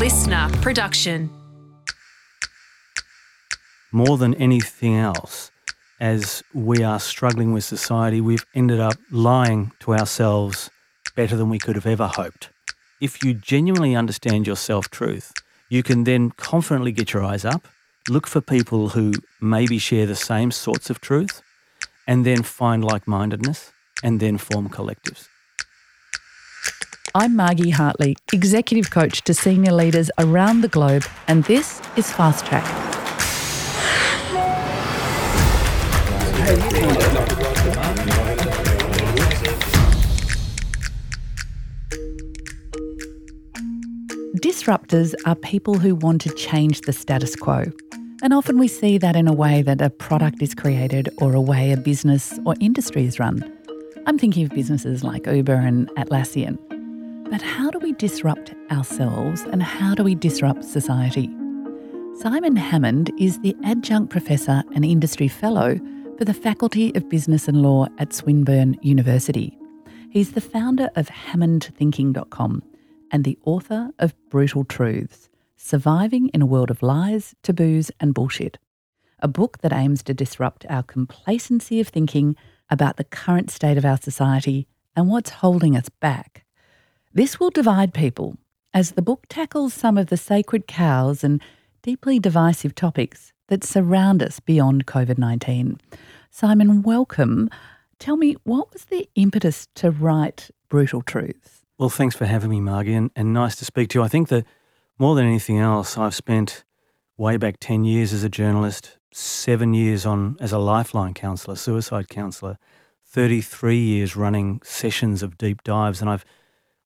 listener production. More than anything else, as we are struggling with society, we've ended up lying to ourselves better than we could have ever hoped. If you genuinely understand your self truth, you can then confidently get your eyes up, look for people who maybe share the same sorts of truth, and then find like mindedness and then form collectives. I'm Margie Hartley, Executive Coach to senior leaders around the globe, and this is Fast Track. Disruptors are people who want to change the status quo. And often we see that in a way that a product is created or a way a business or industry is run. I'm thinking of businesses like Uber and Atlassian. But how do we disrupt ourselves and how do we disrupt society? Simon Hammond is the adjunct professor and industry fellow for the Faculty of Business and Law at Swinburne University. He's the founder of HammondThinking.com and the author of Brutal Truths Surviving in a World of Lies, Taboos, and Bullshit, a book that aims to disrupt our complacency of thinking about the current state of our society and what's holding us back. This will divide people as the book tackles some of the sacred cows and deeply divisive topics that surround us beyond COVID 19. Simon, welcome. Tell me, what was the impetus to write Brutal Truths? Well, thanks for having me, Margie, and, and nice to speak to you. I think that more than anything else, I've spent way back 10 years as a journalist, seven years on as a lifeline counsellor, suicide counsellor, 33 years running sessions of deep dives. And I've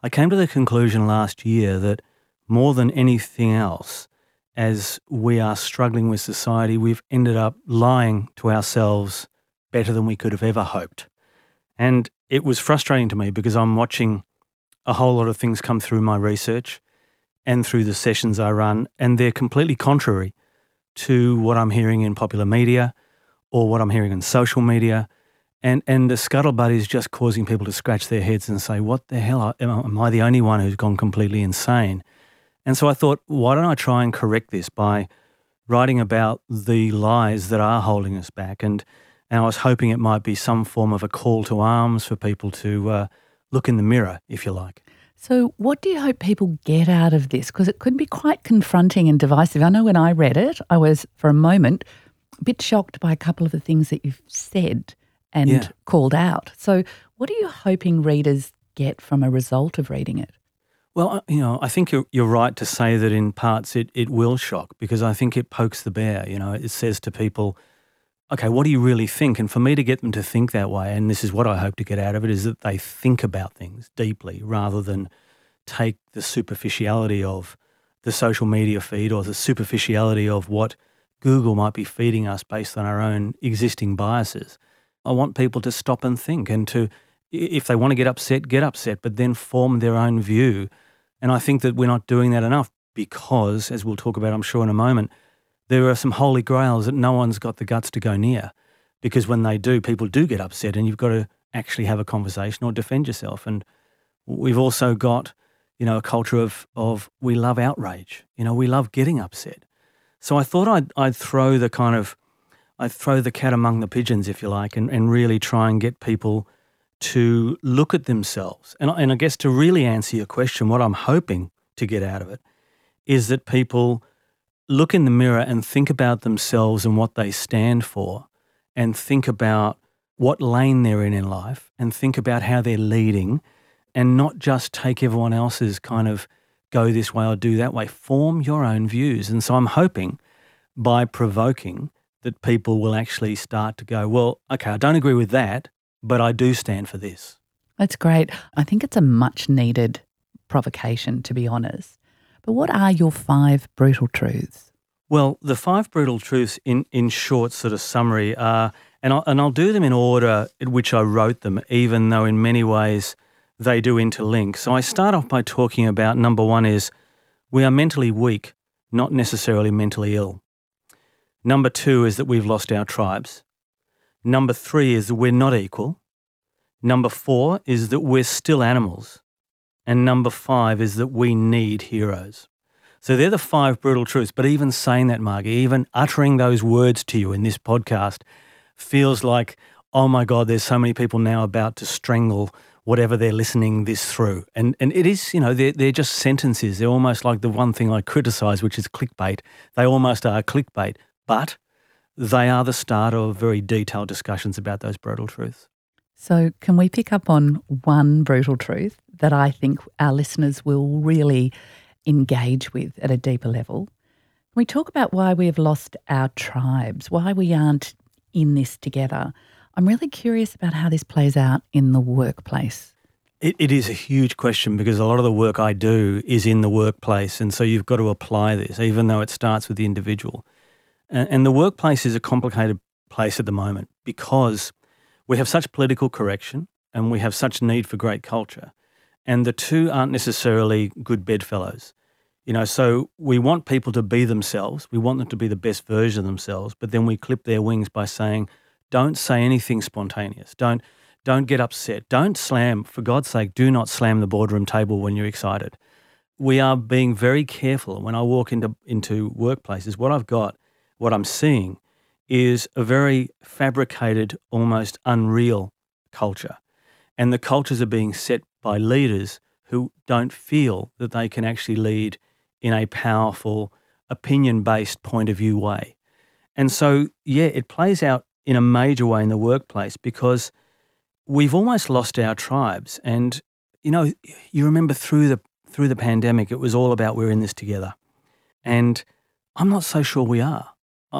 I came to the conclusion last year that more than anything else, as we are struggling with society, we've ended up lying to ourselves better than we could have ever hoped. And it was frustrating to me because I'm watching a whole lot of things come through my research and through the sessions I run, and they're completely contrary to what I'm hearing in popular media or what I'm hearing in social media. And, and the scuttlebutt is just causing people to scratch their heads and say, What the hell? Am I the only one who's gone completely insane? And so I thought, why don't I try and correct this by writing about the lies that are holding us back? And, and I was hoping it might be some form of a call to arms for people to uh, look in the mirror, if you like. So, what do you hope people get out of this? Because it could be quite confronting and divisive. I know when I read it, I was for a moment a bit shocked by a couple of the things that you've said and Yeah. called out. So, what are you hoping readers get from a result of reading it? Well, uh, you know, I think you're, you're right to say that in parts it, it will shock because I think it pokes the bear. You know, it says to people, okay, what do you really think? And for me to get them to think that way, and this is what I hope to get out of it, is that they think about things deeply rather than take the superficiality of the social media feed or the superficiality of what Google might be feeding us based on our own existing biases. I want people to stop and think and to, if they want to get upset, get upset, but then form their own view. And I think that we're not doing that enough because, as we'll talk about, I'm sure, in a moment, there are some holy grails that no one's got the guts to go near. Because when they do, people do get upset, and you've got to actually have a conversation or defend yourself. And we've also got, you know, a culture of of we love outrage. You know, we love getting upset. So I thought I'd I'd throw the kind of I'd throw the cat among the pigeons, if you like, and, and really try and get people to look at themselves. And, and I guess to really answer your question, what I'm hoping to get out of it is that people look in the mirror and think about themselves and what they stand for, and think about what lane they're in in life, and think about how they're leading, and not just take everyone else's kind of go this way or do that way. Form your own views. And so I'm hoping by provoking that people will actually start to go, well, okay, I don't agree with that, but I do stand for this. That's great. I think it's a much needed provocation, to be honest. But what are your five brutal truths? Well, the five brutal truths, in, in short sort of summary, are, and I'll, and I'll do them in order in which I wrote them, even though in many ways they do interlink. So I start off by talking about number one is we are mentally weak, not necessarily mentally ill. Number two is that we've lost our tribes. Number three is that we're not equal. Number four is that we're still animals. And number five is that we need heroes. So they're the five brutal truths. But even saying that, Margie, even uttering those words to you in this podcast feels like, oh my God, there's so many people now about to strangle whatever they're listening this through. And and it is, you know, they're, they're just sentences. They're almost like the one thing I criticize, which is clickbait. They almost are clickbait, but they are the start of very detailed discussions about those brutal truths. So, can we pick up on one brutal truth that I think our listeners will really engage with at a deeper level? Can we talk about why we have lost our tribes, why we aren't in this together. I'm really curious about how this plays out in the workplace. It, it is a huge question because a lot of the work I do is in the workplace. And so you've got to apply this, even though it starts with the individual. And, and the workplace is a complicated place at the moment because we have such political correction and we have such need for great culture. And the two aren't necessarily good bedfellows. You know, so we want people to be themselves. We want them to be the best version of themselves, but then we clip their wings by saying, don't say anything spontaneous. Don't don't get upset. Don't slam, for God's sake, do not slam the boardroom table when you're excited. We are being very careful. When I walk into into workplaces, what I've got, what I'm seeing is a very fabricated, almost unreal culture. And the cultures are being set by leaders who don't feel that they can actually lead in a powerful, opinion based point of view way. And so, yeah, it plays out in a major way in the workplace because we've almost lost our tribes. And, you know, you remember through the through the pandemic, it was all about we're in this together. And I'm not so sure we are.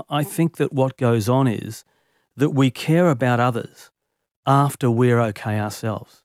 I think that what goes on is that we care about others after we're okay ourselves.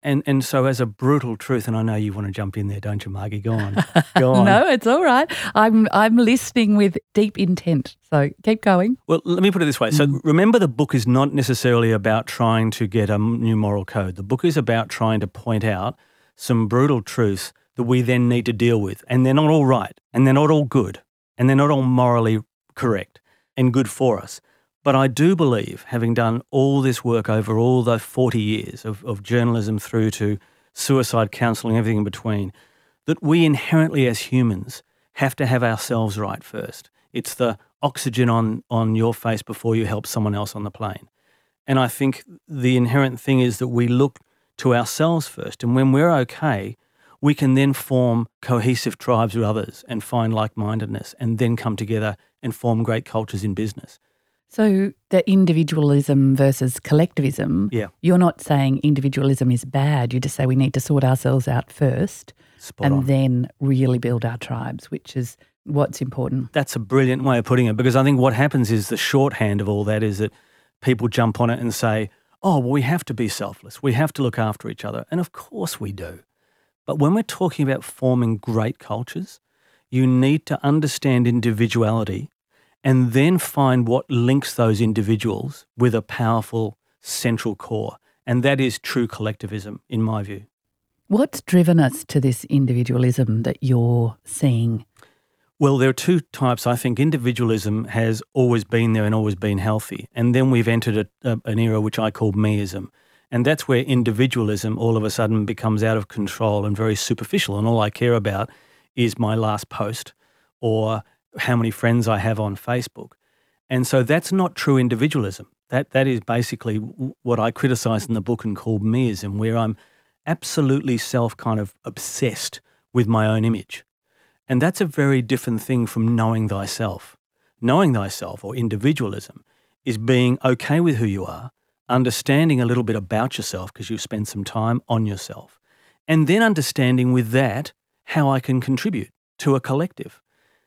And and so as a brutal truth, and I know you want to jump in there, don't you, Margie? Go on. Go on. no, it's all right. I'm I'm listening with deep intent. So keep going. Well, let me put it this way. So mm. remember the book is not necessarily about trying to get a new moral code. The book is about trying to point out some brutal truths that we then need to deal with. And they're not all right, and they're not all good, and they're not all morally correct and good for us. But I do believe, having done all this work over all the 40 years of, of journalism through to suicide counselling, everything in between, that we inherently as humans have to have ourselves right first. It's the oxygen on, on your face before you help someone else on the plane. And I think the inherent thing is that we look to ourselves first. And when we're okay, we can then form cohesive tribes with others and find like mindedness and then come together and form great cultures in business. So the individualism versus collectivism, yeah. you're not saying individualism is bad. You just say we need to sort ourselves out first Spot and on. then really build our tribes, which is what's important. That's a brilliant way of putting it because I think what happens is the shorthand of all that is that people jump on it and say, oh, well, we have to be selfless. We have to look after each other. And of course we do. But when we're talking about forming great cultures, you need to understand individuality and then find what links those individuals with a powerful central core. And that is true collectivism, in my view. What's driven us to this individualism that you're seeing? Well, there are two types. I think individualism has always been there and always been healthy. And then we've entered a, a, an era which I call meism. And that's where individualism all of a sudden becomes out of control and very superficial. And all I care about is my last post or how many friends I have on Facebook. And so that's not true individualism. That that is basically what I criticize in the book and call meism, where I'm absolutely self kind of obsessed with my own image. And that's a very different thing from knowing thyself. Knowing thyself or individualism is being okay with who you are, understanding a little bit about yourself because you've spent some time on yourself, and then understanding with that how I can contribute to a collective.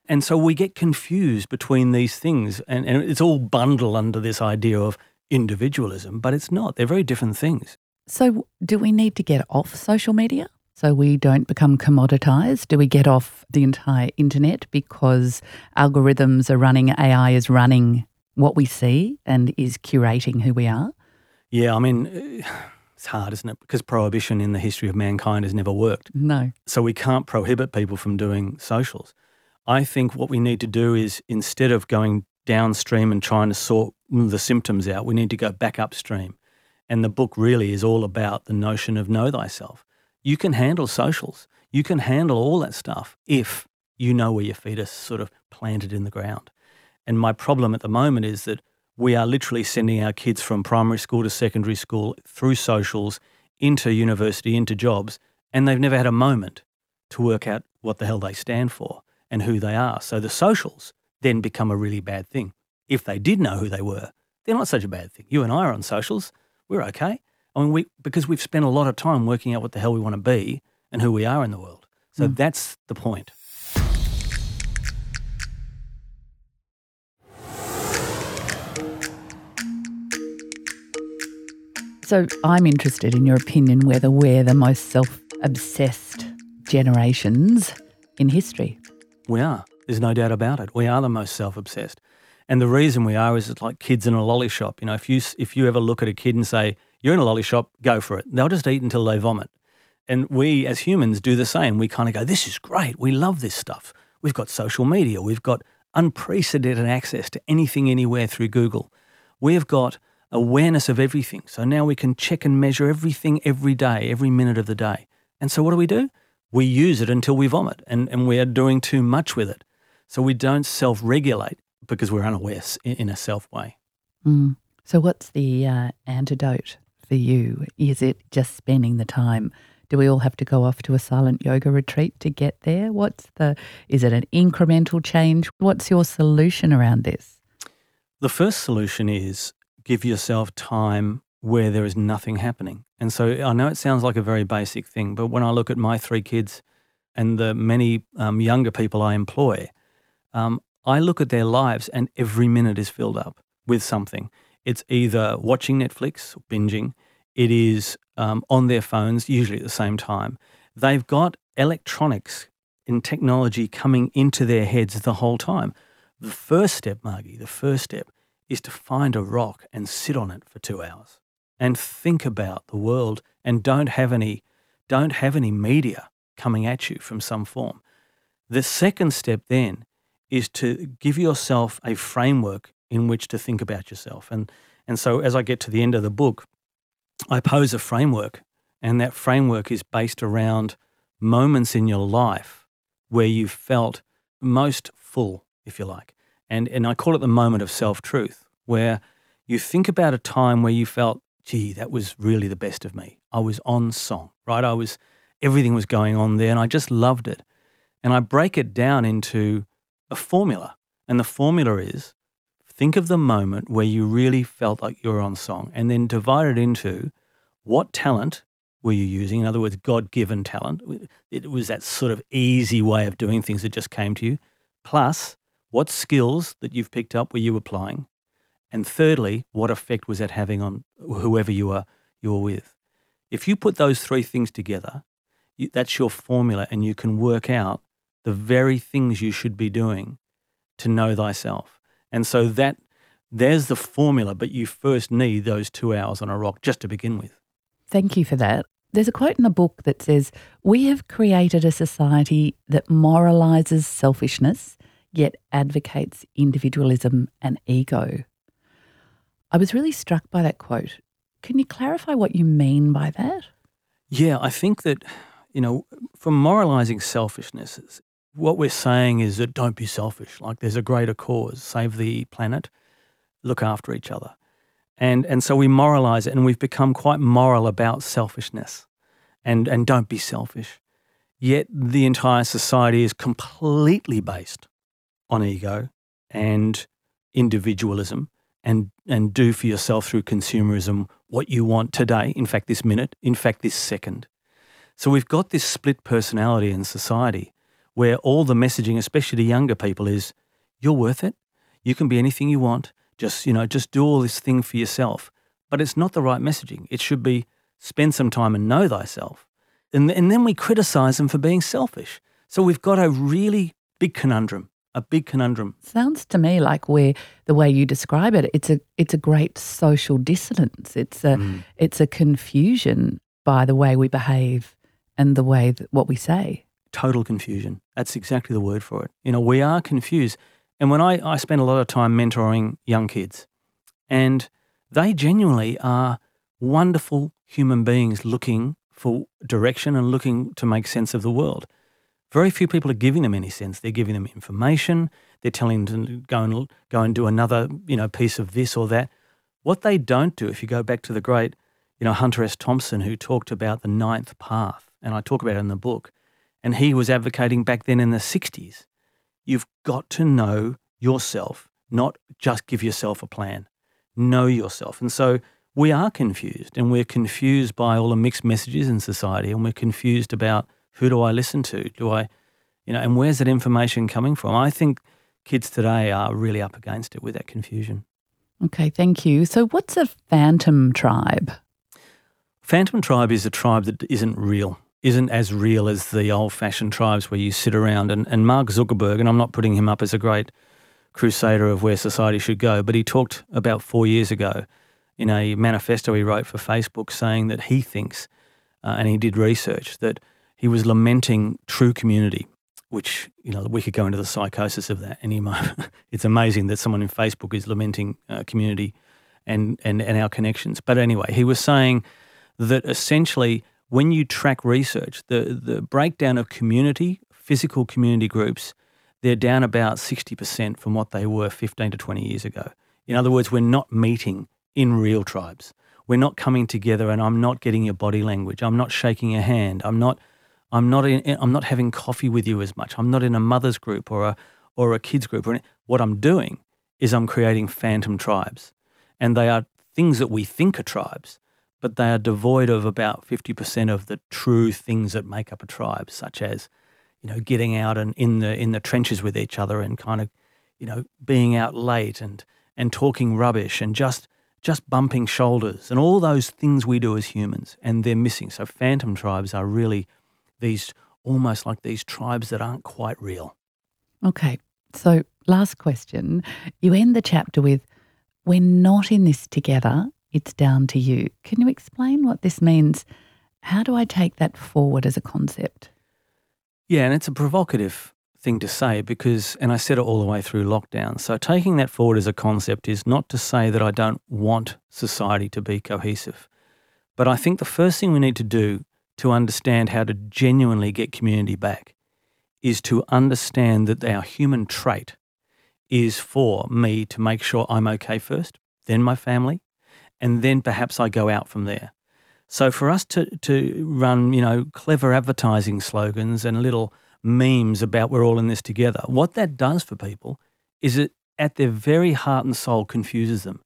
And so we get confused between these things, and, and it's all bundled under this idea of individualism, but it's not. They're very different things. So, do we need to get off social media so we don't become commoditized? Do we get off the entire internet because algorithms are running, AI is running what we see and is curating who we are? Yeah, I mean, it's hard, isn't it? Because prohibition in the history of mankind has never worked. No. So we can't prohibit people from doing socials. I think what we need to do is instead of going downstream and trying to sort the symptoms out, we need to go back upstream. And the book really is all about the notion of know thyself. You can handle socials, you can handle all that stuff if you know where your feet are sort of planted in the ground. And my problem at the moment is that we are literally sending our kids from primary school to secondary school through socials into university, into jobs, and they've never had a moment to work out what the hell they stand for and who they are. So the socials then become a really bad thing. If they did know who they were, they're not such a bad thing. You and I are on socials. We're okay. I mean, we, because we've spent a lot of time working out what the hell we want to be and who we are in the world. So mm. that's the point. So I'm interested in your opinion whether we're the most self obsessed generations in history. We are. There's no doubt about it. We are the most self obsessed. And the reason we are is it's like kids in a lolly shop. You know, if you, if you ever look at a kid and say, you're in a lolly shop, go for it, they'll just eat until they vomit. And we as humans do the same. We kind of go, this is great. We love this stuff. We've got social media. We've got unprecedented access to anything, anywhere through Google. We've got awareness of everything. So now we can check and measure everything every day, every minute of the day. And so what do we do? We use it until we vomit and, and we are doing too much with it. So we don't self regulate because we're unaware in a self way. Mm. So, what's the uh, antidote for you? Is it just spending the time? Do we all have to go off to a silent yoga retreat to get there? What's the, is it an incremental change? What's your solution around this? The first solution is give yourself time where there is nothing happening. And so I know it sounds like a very basic thing, but when I look at my three kids and the many um, younger people I employ, um, I look at their lives and every minute is filled up with something. It's either watching Netflix, binging, it is um, on their phones, usually at the same time. They've got electronics and technology coming into their heads the whole time. The first step, Margie, the first step is to find a rock and sit on it for two hours and think about the world and don't have any don't have any media coming at you from some form. The second step then is to give yourself a framework in which to think about yourself. And and so as I get to the end of the book, I pose a framework and that framework is based around moments in your life where you felt most full, if you like. And, and I call it the moment of self truth, where you think about a time where you felt, gee, that was really the best of me. I was on song, right? I was, everything was going on there and I just loved it. And I break it down into a formula. And the formula is think of the moment where you really felt like you were on song and then divide it into what talent were you using? In other words, God given talent. It was that sort of easy way of doing things that just came to you. Plus, what skills that you've picked up were you applying? And thirdly, what effect was that having on whoever you are you were with? If you put those three things together, you, that's your formula, and you can work out the very things you should be doing to know thyself. And so that there's the formula, but you first need those two hours on a rock just to begin with. Thank you for that. There's a quote in the book that says, We have created a society that moralizes selfishness yet advocates individualism and ego. I was really struck by that quote. Can you clarify what you mean by that? Yeah, I think that, you know, from moralizing selfishness, what we're saying is that don't be selfish. Like there's a greater cause, save the planet, look after each other. And, and so we moralize it and we've become quite moral about selfishness and, and don't be selfish. Yet the entire society is completely based on ego and individualism and and do for yourself through consumerism what you want today, in fact this minute, in fact this second. So we've got this split personality in society where all the messaging, especially to younger people, is you're worth it. You can be anything you want. Just, you know, just do all this thing for yourself. But it's not the right messaging. It should be spend some time and know thyself. And, and then we criticize them for being selfish. So we've got a really big conundrum a big conundrum. Sounds to me like where the way you describe it, it's a it's a great social dissonance. It's a mm. it's a confusion by the way we behave and the way that what we say. Total confusion. That's exactly the word for it. You know, we are confused. And when I, I spend a lot of time mentoring young kids, and they genuinely are wonderful human beings looking for direction and looking to make sense of the world Very few people are giving them any sense. They're giving them information. They're telling them to go and go and do another, you know, piece of this or that. What they don't do, if you go back to the great, you know, Hunter S. Thompson, who talked about the ninth path, and I talk about it in the book, and he was advocating back then in the 60s. You've got to know yourself, not just give yourself a plan. Know yourself. And so we are confused, and we're confused by all the mixed messages in society, and we're confused about who do I listen to? Do I, you know, and where's that information coming from? I think kids today are really up against it with that confusion. Okay, thank you. So, what's a phantom tribe? Phantom tribe is a tribe that isn't real, isn't as real as the old fashioned tribes where you sit around. And, and Mark Zuckerberg, and I'm not putting him up as a great crusader of where society should go, but he talked about four years ago in a manifesto he wrote for Facebook saying that he thinks, uh, and he did research, that he was lamenting true community, which, you know, we could go into the psychosis of that any moment. it's amazing that someone in Facebook is lamenting uh, community and, and, and our connections. But anyway, he was saying that essentially when you track research, the, the breakdown of community, physical community groups, they're down about 60% from what they were 15 to 20 years ago. In other words, we're not meeting in real tribes. We're not coming together and I'm not getting your body language. I'm not shaking your hand. I'm not I'm not in, I'm not having coffee with you as much. I'm not in a mother's group or a or a kids group or any, what I'm doing is I'm creating phantom tribes. And they are things that we think are tribes, but they are devoid of about 50% of the true things that make up a tribe, such as, you know, getting out and in the in the trenches with each other and kind of, you know, being out late and and talking rubbish and just just bumping shoulders and all those things we do as humans, and they're missing. So phantom tribes are really these almost like these tribes that aren't quite real. Okay. So, last question. You end the chapter with, We're not in this together. It's down to you. Can you explain what this means? How do I take that forward as a concept? Yeah, and it's a provocative thing to say because, and I said it all the way through lockdown. So, taking that forward as a concept is not to say that I don't want society to be cohesive. But I think the first thing we need to do to understand how to genuinely get community back is to understand that our human trait is for me to make sure I'm okay first, then my family, and then perhaps I go out from there. So for us to, to run, you know, clever advertising slogans and little memes about we're all in this together, what that does for people is it at their very heart and soul confuses them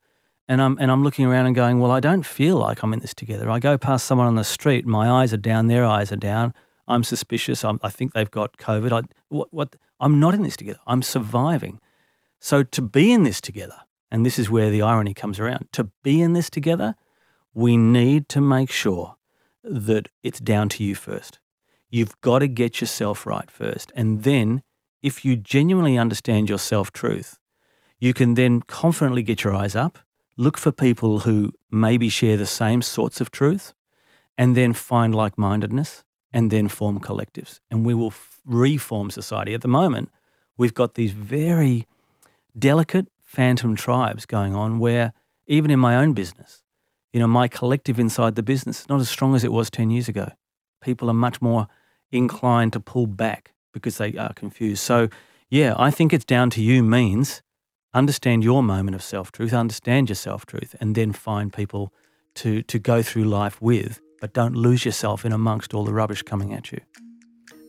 and I'm and I'm looking around and going, well, I don't feel like I'm in this together. I go past someone on the street, my eyes are down, their eyes are down. I'm suspicious. I'm, i think they've got COVID. I, what, what? I'm not in this together. I'm surviving. So to be in this together, and this is where the irony comes around. To be in this together, we need to make sure that it's down to you first. You've got to get yourself right first, and then if you genuinely understand your self truth, you can then confidently get your eyes up look for people who maybe share the same sorts of truth, and then find like mindedness and then form collectives. And we will f- reform society. At the moment, we've got these very delicate phantom tribes going on where, even in my own business, you know, my collective inside the business is not as strong as it was 10 years ago. People are much more inclined to pull back because they are confused. So, yeah, I think it's down to you means understand your moment of self truth, understand your self truth, and then find people to, to go through life with, but don't lose yourself in amongst all the rubbish coming at you.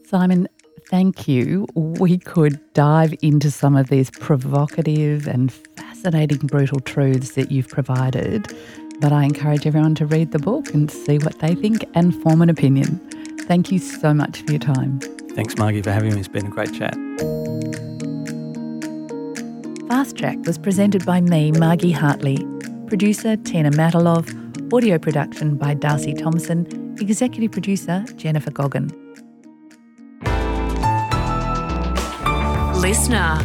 Simon, thank you. We could dive into some of these provocative and fascinating, brutal truths that you've provided, but I encourage everyone to read the book and see what they think and form an opinion. Thank you so much for your time. Thanks, Margie, for having me. It's been a great chat. Fast Track was presented by me, Margie Hartley. Producer Tina Matalov. Audio production by Darcy Thompson. Executive producer Jennifer Goggin. Listener.